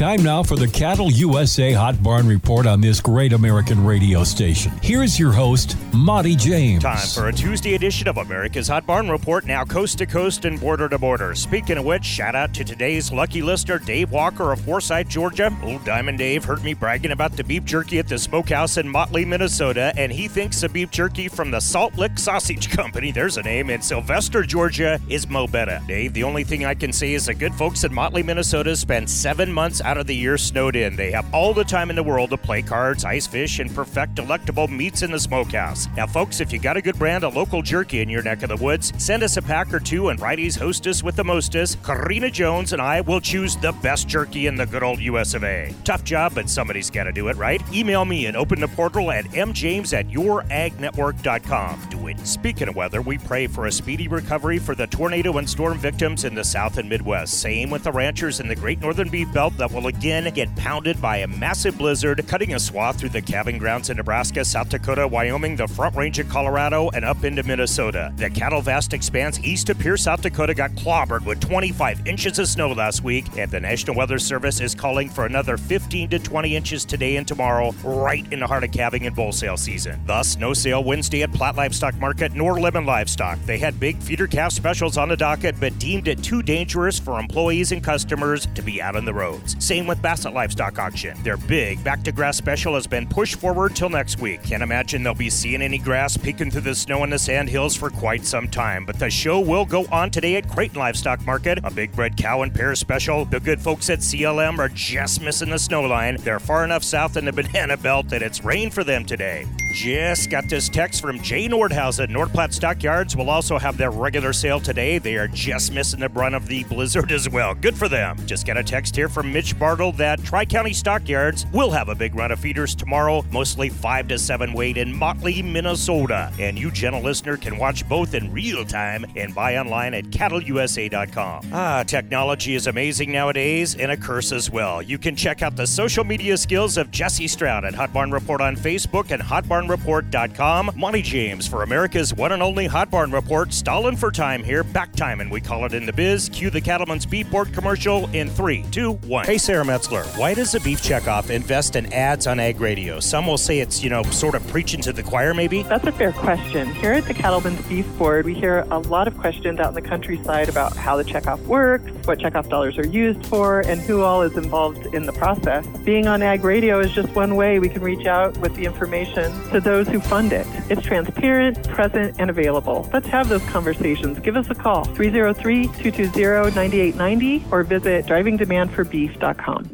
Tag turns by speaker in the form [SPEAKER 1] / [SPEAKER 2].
[SPEAKER 1] Time now for the Cattle USA Hot Barn Report on this great American radio station. Here's your host, Monte James.
[SPEAKER 2] Time for a Tuesday edition of America's Hot Barn Report, now coast to coast and border to border. Speaking of which, shout out to today's lucky listener, Dave Walker of Forsyth, Georgia. Old Diamond Dave heard me bragging about the beef jerky at the smokehouse in Motley, Minnesota, and he thinks the beef jerky from the Salt Lick Sausage Company, there's a name, in Sylvester, Georgia, is mo better. Dave, the only thing I can say is the good folks in Motley, Minnesota spend seven months out of the year snowed in. They have all the time in the world to play cards, ice fish, and perfect delectable meats in the smokehouse. Now, folks, if you got a good brand of local jerky in your neck of the woods, send us a pack or two, and Friday's hostess with the mostest, Karina Jones, and I will choose the best jerky in the good old US of A. Tough job, but somebody's got to do it, right? Email me and open the portal at mjames at youragnetwork.com. Do Speaking of weather, we pray for a speedy recovery for the tornado and storm victims in the South and Midwest. Same with the ranchers in the Great Northern Beef Belt that will again get pounded by a massive blizzard, cutting a swath through the calving grounds in Nebraska, South Dakota, Wyoming, the Front Range of Colorado, and up into Minnesota. The cattle vast expanse east of Pierre, South Dakota got clobbered with 25 inches of snow last week, and the National Weather Service is calling for another 15 to 20 inches today and tomorrow, right in the heart of calving and bull sale season. Thus, no sale Wednesday at Platte Livestock Market nor Lemmon Livestock. They had big feeder calf specials on the docket, but deemed it too dangerous for employees and customers to be out on the roads. Same with Bassett Livestock Auction. Their big back to grass special has been pushed forward till next week. Can't imagine they'll be seeing any grass peeking through the snow and the sand hills for quite some time. But the show will go on today at Creighton Livestock Market. A big red cow and pair special. The good folks at CLM are just missing the snow line. They're far enough south in the banana belt that it's rain for them today. Just got this text from Jay Nordhausen. North Platte Stockyards will also have their regular sale today. They are just missing the brunt of the blizzard as well. Good for them. Just got a text here from Mitch Bartle that Tri County Stockyards will have a big run of feeders tomorrow, mostly 5 to 7 weight in Motley, Minnesota. And you, gentle listener, can watch both in real time and buy online at cattleusa.com. Ah, technology is amazing nowadays and a curse as well. You can check out the social media skills of Jesse Stroud at Hot Barn Report on Facebook and hotbarnreport.com. Monte James for America's one and only Hot Barn Report. Stalling for time here, back time, and we call it in the biz. Cue the Cattlemen's Beef Board commercial in three, two, one. Hey, Sarah Metzler, why does the Beef Checkoff invest in ads on ag radio? Some will say it's, you know, sort of preaching to the choir, maybe?
[SPEAKER 3] That's a fair question. Here at the Cattlemen's Beef Board, we hear a lot of questions out in the countryside about how the checkoff works, what checkoff dollars are used for, and who all is involved in the process. Being on ag radio is just one way we can reach out with the information to those who fund it. It's transparent, present, and available. Let's have those conversations. Give us a call, 303 220 9890, or visit drivingdemandforbeef.com.